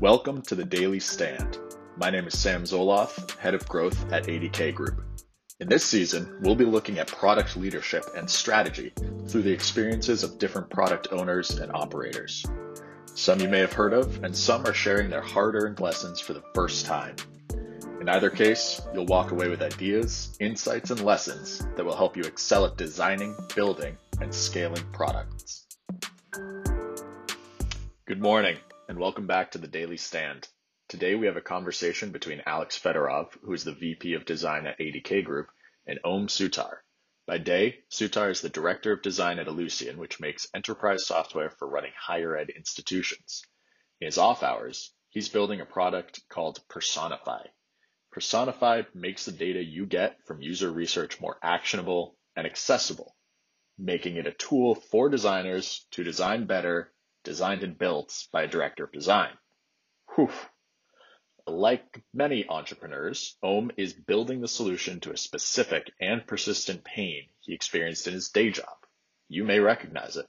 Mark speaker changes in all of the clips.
Speaker 1: Welcome to the Daily Stand. My name is Sam Zoloth, Head of Growth at ADK Group. In this season, we'll be looking at product leadership and strategy through the experiences of different product owners and operators. Some you may have heard of, and some are sharing their hard earned lessons for the first time. In either case, you'll walk away with ideas, insights, and lessons that will help you excel at designing, building, and scaling products. Good morning, and welcome back to the Daily Stand. Today we have a conversation between Alex Fedorov, who is the VP of Design at ADK Group, and Om Suthar. By day, Suthar is the Director of Design at Ellucian, which makes enterprise software for running higher ed institutions. In his off hours, he's building a product called Personify, Personify makes the data you get from user research more actionable and accessible, making it a tool for designers to design better, designed and built by a director of design. Whew. Like many entrepreneurs, Om is building the solution to a specific and persistent pain he experienced in his day job. You may recognize it.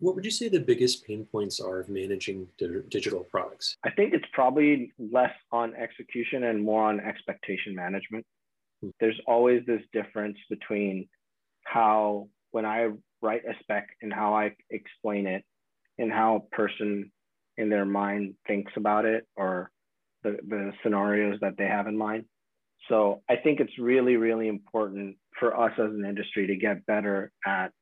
Speaker 2: What would you say the biggest pain points are of managing di- digital products?
Speaker 3: I think it's probably less on execution and more on expectation management. Hmm. There's always this difference between how, when I write a spec and how I explain it, and how a person in their mind thinks about it or the, the scenarios that they have in mind. So I think it's really, really important for us as an industry to get better at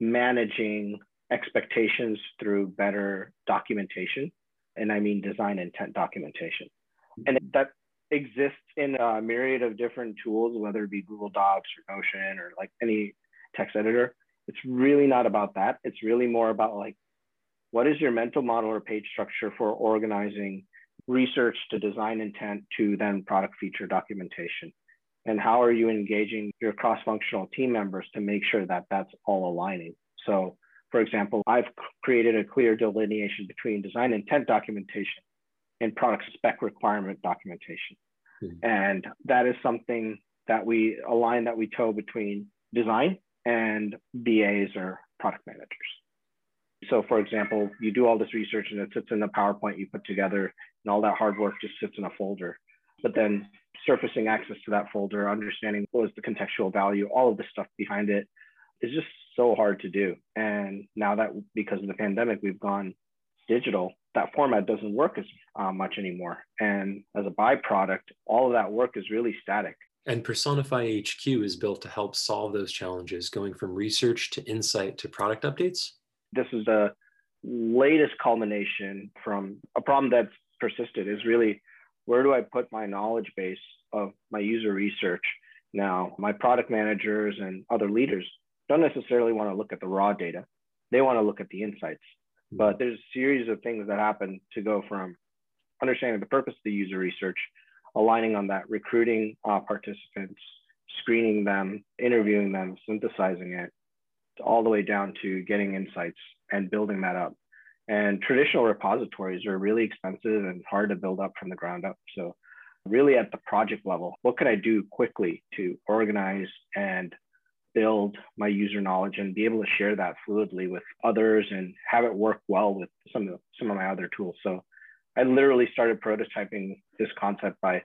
Speaker 3: managing expectations through better documentation. And I mean design intent documentation. And that exists in a myriad of different tools, whether it be Google Docs or Notion or like any text editor. It's really not about that. It's really more about like, what is your mental model or page structure for organizing research to design intent to then product feature documentation? And how are you engaging your cross functional team members to make sure that that's all aligning? So for example, I've created a clear delineation between design intent documentation and product spec requirement documentation. Mm-hmm. And that is something that we align that we toe between design and BAs or product managers. So for example, you do all this research and it sits in the PowerPoint you put together and all that hard work just sits in a folder. But then surfacing access to that folder, understanding what was the contextual value, all of the stuff behind it is just so hard to do. And now that because of the pandemic, we've gone digital, that format doesn't work as uh, much anymore. And as a byproduct, all of that work is really static.
Speaker 2: And Personify HQ is built to help solve those challenges, going from research to insight to product updates.
Speaker 3: This is the latest culmination from a problem that's persisted is really where do I put my knowledge base of my user research now? My product managers and other leaders don't necessarily want to look at the raw data. They want to look at the insights. But there's a series of things that happen to go from understanding the purpose of the user research, aligning on that, recruiting uh, participants, screening them, interviewing them, synthesizing it, all the way down to getting insights and building that up. And traditional repositories are really expensive and hard to build up from the ground up. So, really at the project level, what could I do quickly to organize and build my user knowledge and be able to share that fluidly with others and have it work well with some of some of my other tools. So I literally started prototyping this concept by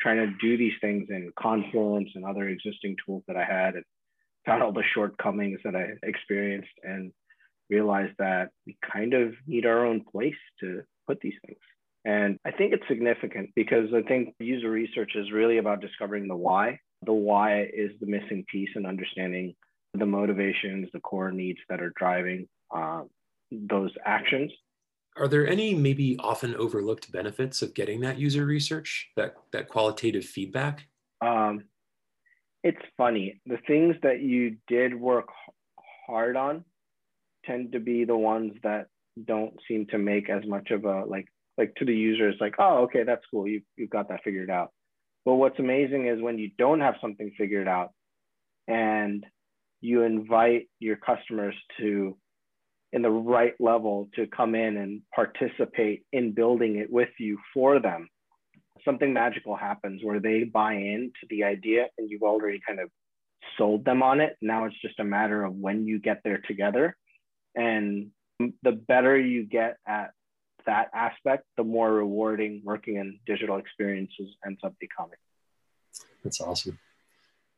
Speaker 3: trying to do these things in Confluence and other existing tools that I had and found all the shortcomings that I experienced and realized that we kind of need our own place to put these things. And I think it's significant because I think user research is really about discovering the why the why is the missing piece in understanding the motivations, the core needs that are driving uh, those actions.
Speaker 2: Are there any maybe often overlooked benefits of getting that user research, that, that qualitative feedback? Um,
Speaker 3: it's funny. The things that you did work hard on tend to be the ones that don't seem to make as much of a like like to the user it's like oh okay that's cool you you've got that figured out but what's amazing is when you don't have something figured out and you invite your customers to, in the right level, to come in and participate in building it with you for them, something magical happens where they buy into the idea and you've already kind of sold them on it. Now it's just a matter of when you get there together. And the better you get at that aspect, the more rewarding working in digital experiences ends up becoming.
Speaker 2: That's awesome.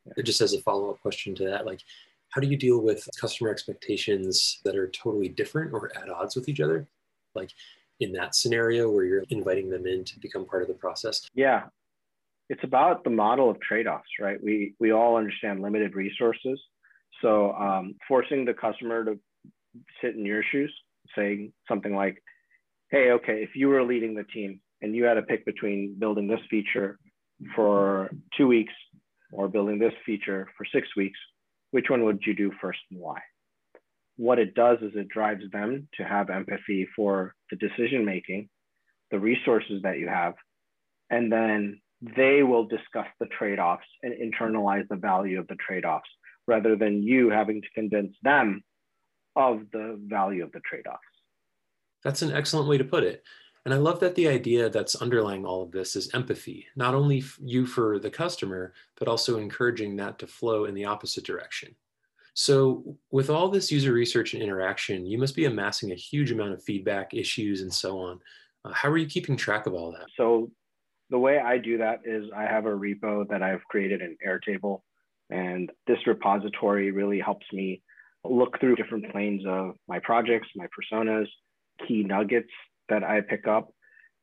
Speaker 2: Yeah. Just as a follow up question to that, like, how do you deal with customer expectations that are totally different or at odds with each other? Like in that scenario where you're inviting them in to become part of the process?
Speaker 3: Yeah. It's about the model of trade offs, right? We, we all understand limited resources. So um, forcing the customer to sit in your shoes, saying something like, hey, okay, if you were leading the team and you had to pick between building this feature for two weeks or building this feature for six weeks, which one would you do first and why? What it does is it drives them to have empathy for the decision making, the resources that you have, and then they will discuss the trade offs and internalize the value of the trade offs rather than you having to convince them of the value of the trade offs.
Speaker 2: That's an excellent way to put it. And I love that the idea that's underlying all of this is empathy, not only you for the customer, but also encouraging that to flow in the opposite direction. So, with all this user research and interaction, you must be amassing a huge amount of feedback, issues, and so on. Uh, how are you keeping track of all that?
Speaker 3: So, the way I do that is I have a repo that I've created in Airtable. And this repository really helps me look through different planes of my projects, my personas, key nuggets that I pick up,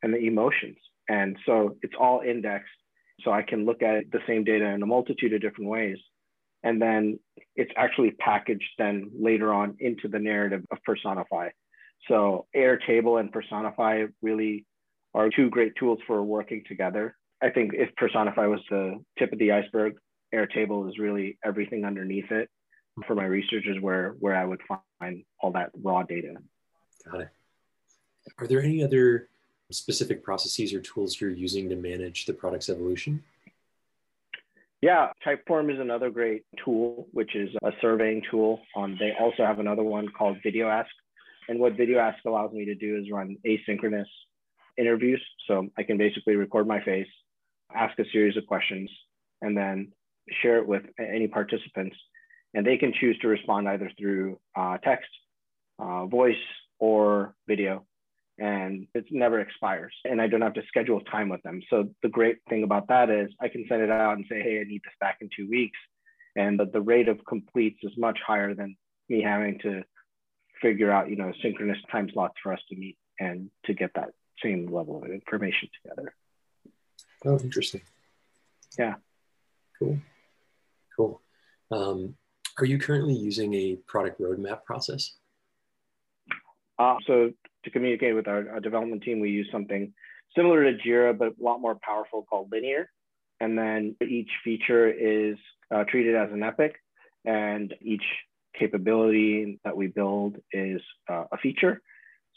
Speaker 3: and the emotions. And so it's all indexed. So I can look at the same data in a multitude of different ways. And then it's actually packaged then later on into the narrative of Personify. So Airtable and Personify really are two great tools for working together. I think if Personify was the tip of the iceberg, Airtable is really everything underneath it for my researchers where where I would find all that raw data.
Speaker 2: Got it. Are there any other specific processes or tools you're using to manage the product's evolution?
Speaker 3: Yeah, Typeform is another great tool, which is a surveying tool. Um, they also have another one called VideoAsk. And what VideoAsk allows me to do is run asynchronous interviews. So I can basically record my face, ask a series of questions, and then share it with any participants. And they can choose to respond either through uh, text, uh, voice, or video and it never expires and I don't have to schedule time with them. So the great thing about that is I can send it out and say, hey, I need this back in two weeks. And the, the rate of completes is much higher than me having to figure out, you know, synchronous time slots for us to meet and to get that same level of information together.
Speaker 2: Oh, interesting.
Speaker 3: Yeah.
Speaker 2: Cool. Cool. Um, are you currently using a product roadmap process?
Speaker 3: Uh, so to communicate with our, our, development team, we use something similar to Jira, but a lot more powerful called Linear. And then each feature is uh, treated as an epic, and each capability that we build is uh, a feature.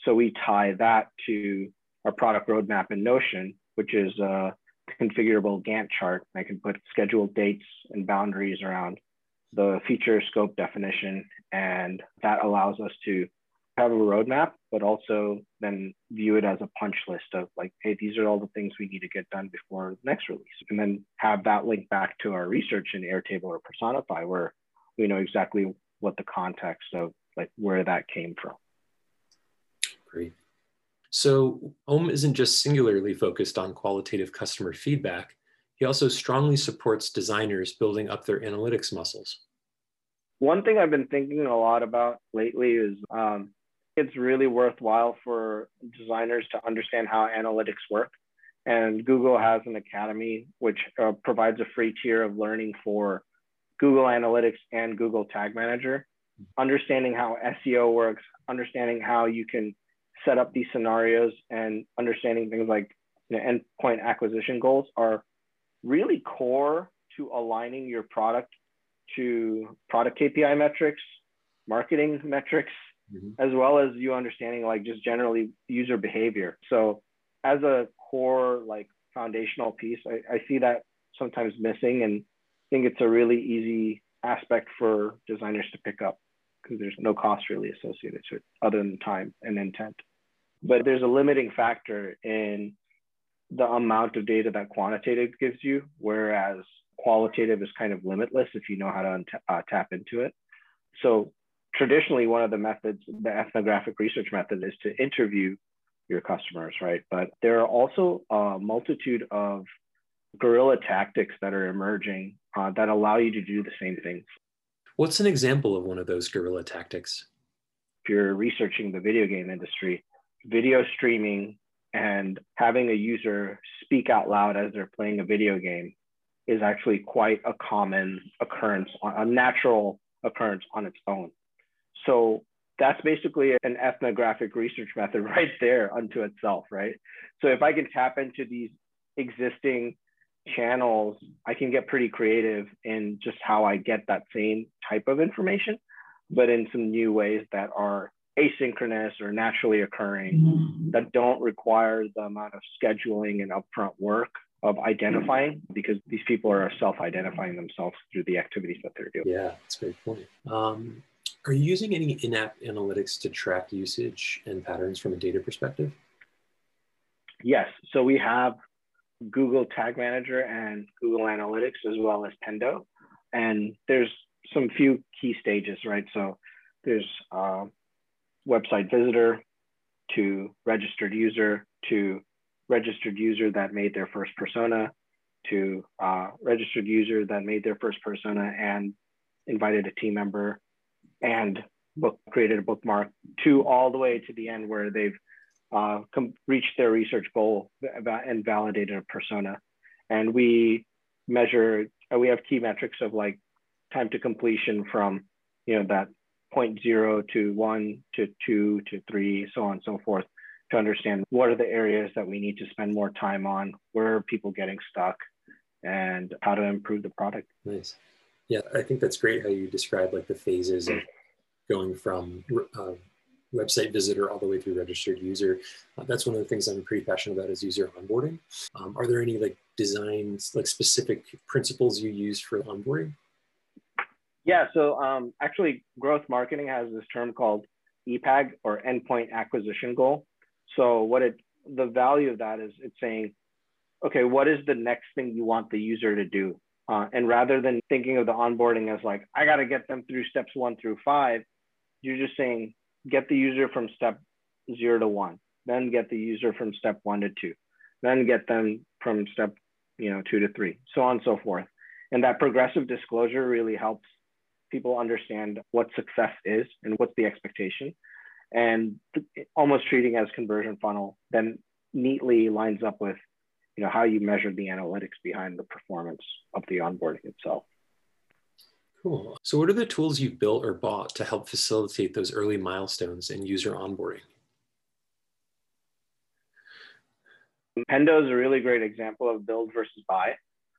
Speaker 3: So we tie that to our product roadmap in Notion, which is a configurable Gantt chart. I can put scheduled dates and boundaries around the feature scope definition, and that allows us to have a roadmap, but also then view it as a punch list of like, hey, these are all the things we need to get done before the next release. And then have that link back to our research in Airtable or Personify, where we know exactly what the context of like where that came from.
Speaker 2: Great. So Om isn't just singularly focused on qualitative customer feedback. He also strongly supports designers building up their analytics muscles.
Speaker 3: One thing I've been thinking a lot about lately is um, it's really worthwhile for designers to understand how analytics work. And Google has an academy which uh, provides a free tier of learning for Google Analytics and Google Tag Manager. Understanding how SEO works, understanding how you can set up these scenarios, and understanding things like you know, endpoint acquisition goals are really core to aligning your product to product KPI metrics, marketing metrics, mm-hmm. as well as you understanding like just generally user behavior. So as a core like foundational piece, I, I see that sometimes missing and I think it's a really easy aspect for designers to pick up because there's no cost really associated to it other than time and intent. But there's a limiting factor in the amount of data that quantitative gives you, whereas qualitative is kind of limitless if you know how to uh, tap into it. So traditionally one of the methods, the ethnographic research method is to interview your customers, right? But there are also a multitude of guerrilla tactics that are emerging uh, that allow you to do the same things.
Speaker 2: What's an example of one of those guerrilla tactics?
Speaker 3: If you're researching the video game industry, video streaming and having a user speak out loud as they're playing a video game is actually quite a common occurrence, a natural occurrence on its own. So that's basically an ethnographic research method right there unto itself, right? So if I can tap into these existing channels, I can get pretty creative in just how I get that same type of information, but in some new ways that are asynchronous or naturally occurring mm-hmm. that don't require the amount of scheduling and upfront work of identifying because these people are self-identifying themselves through the activities that they're doing.
Speaker 2: Yeah, that's a great point. Um, are you using any in-app analytics to track usage and patterns from a data perspective?
Speaker 3: Yes. So we have Google Tag Manager and Google Analytics as well as Pendo. And there's some few key stages, right? So there's uh, website visitor to registered user to registered user that made their first persona to uh, registered user that made their first persona and invited a team member and book, created a bookmark to all the way to the end where they've uh, reached their research goal and validated a persona. And we measure, uh, we have key metrics of like time to completion from, you know, that point zero to one to two to three, so on and so forth, to understand what are the areas that we need to spend more time on, where are people getting stuck, and how to improve the product.
Speaker 2: Nice. Yeah, I think that's great how you describe like the phases of going from uh, website visitor all the way through registered user. Uh, that's one of the things I'm pretty passionate about is user onboarding. Um, are there any like designs, like specific principles you use for onboarding?
Speaker 3: Yeah, so um, actually, growth marketing has this term called EPAG or endpoint acquisition goal. So what it the value of that is it's saying, okay, what is the next thing you want the user to do? Uh, and rather than thinking of the onboarding as like, I got to get them through steps one through five, you're just saying, get the user from step zero to one, then get the user from step one to two, then get them from step, you know, two to three, so on and so forth. And that progressive disclosure really helps people understand what success is and what's the expectation and almost treating as conversion funnel then neatly lines up with you know how you measure the analytics behind the performance of the onboarding itself.
Speaker 2: Cool. So what are the tools you've built or bought to help facilitate those early milestones in user onboarding?
Speaker 3: Pendo is a really great example of build versus buy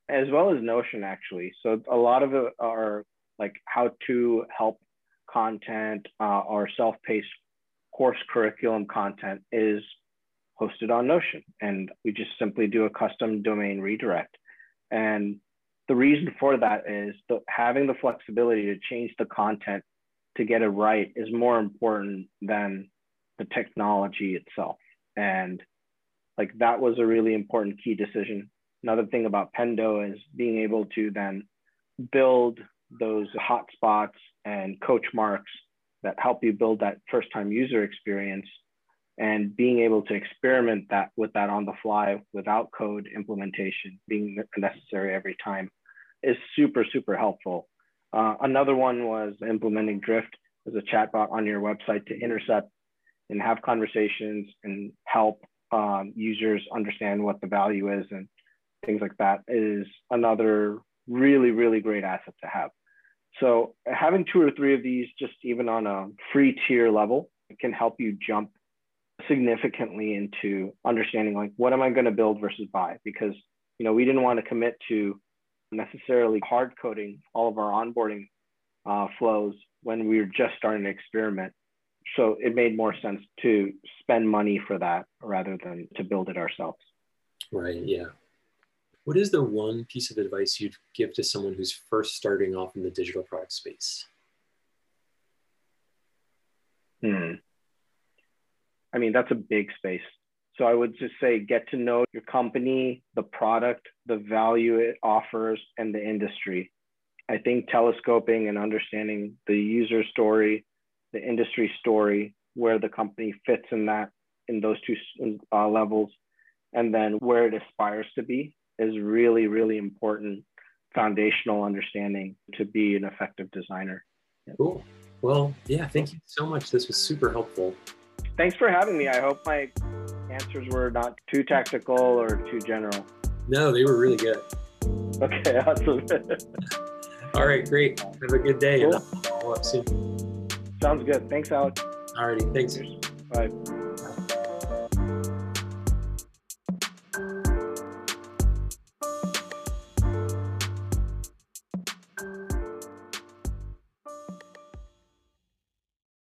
Speaker 3: as well as notion actually. So a lot of it are like how to help content uh, or self-paced course curriculum content is hosted on Notion. And we just simply do a custom domain redirect. And the reason for that is the, having the flexibility to change the content to get it right is more important than the technology itself. And like that was a really important key decision. Another thing about Pendo is being able to then build those hotspots and coach marks that help you build that first time user experience and being able to experiment that with that on the fly without code implementation being necessary every time is super super helpful. Uh, another one was implementing drift as a chatbot on your website to intercept and have conversations and help um, users understand what the value is and things like that is another really really great asset to have. So having two or three of these, just even on a free tier level, can help you jump significantly into understanding like what am I going to build versus buy because you know we didn't want to commit to necessarily hard coding all of our onboarding uh, flows when we were just starting to experiment. So it made more sense to spend money for that rather than to build it ourselves.
Speaker 2: Right. Yeah. What is the one piece of advice you'd give to someone who's first starting off in the digital product space?
Speaker 3: Hmm. I mean, that's a big space. So I would just say get to know your company, the product, the value it offers, and the industry. I think telescoping and understanding the user story, the industry story, where the company fits in that in those two uh, levels, and then where it aspires to be is really, really important foundational understanding to be an effective designer.
Speaker 2: Cool. Well, yeah, thank you so much. This was super helpful.
Speaker 3: Thanks for having me. I hope my answers were not too tactical or too general.
Speaker 2: No, they were really good.
Speaker 3: Okay, awesome.
Speaker 2: All right, great. Have a good day. Cool. And I'll follow up soon.
Speaker 3: Sounds good. Thanks, Alex.
Speaker 2: Alrighty, thanks.
Speaker 3: Bye.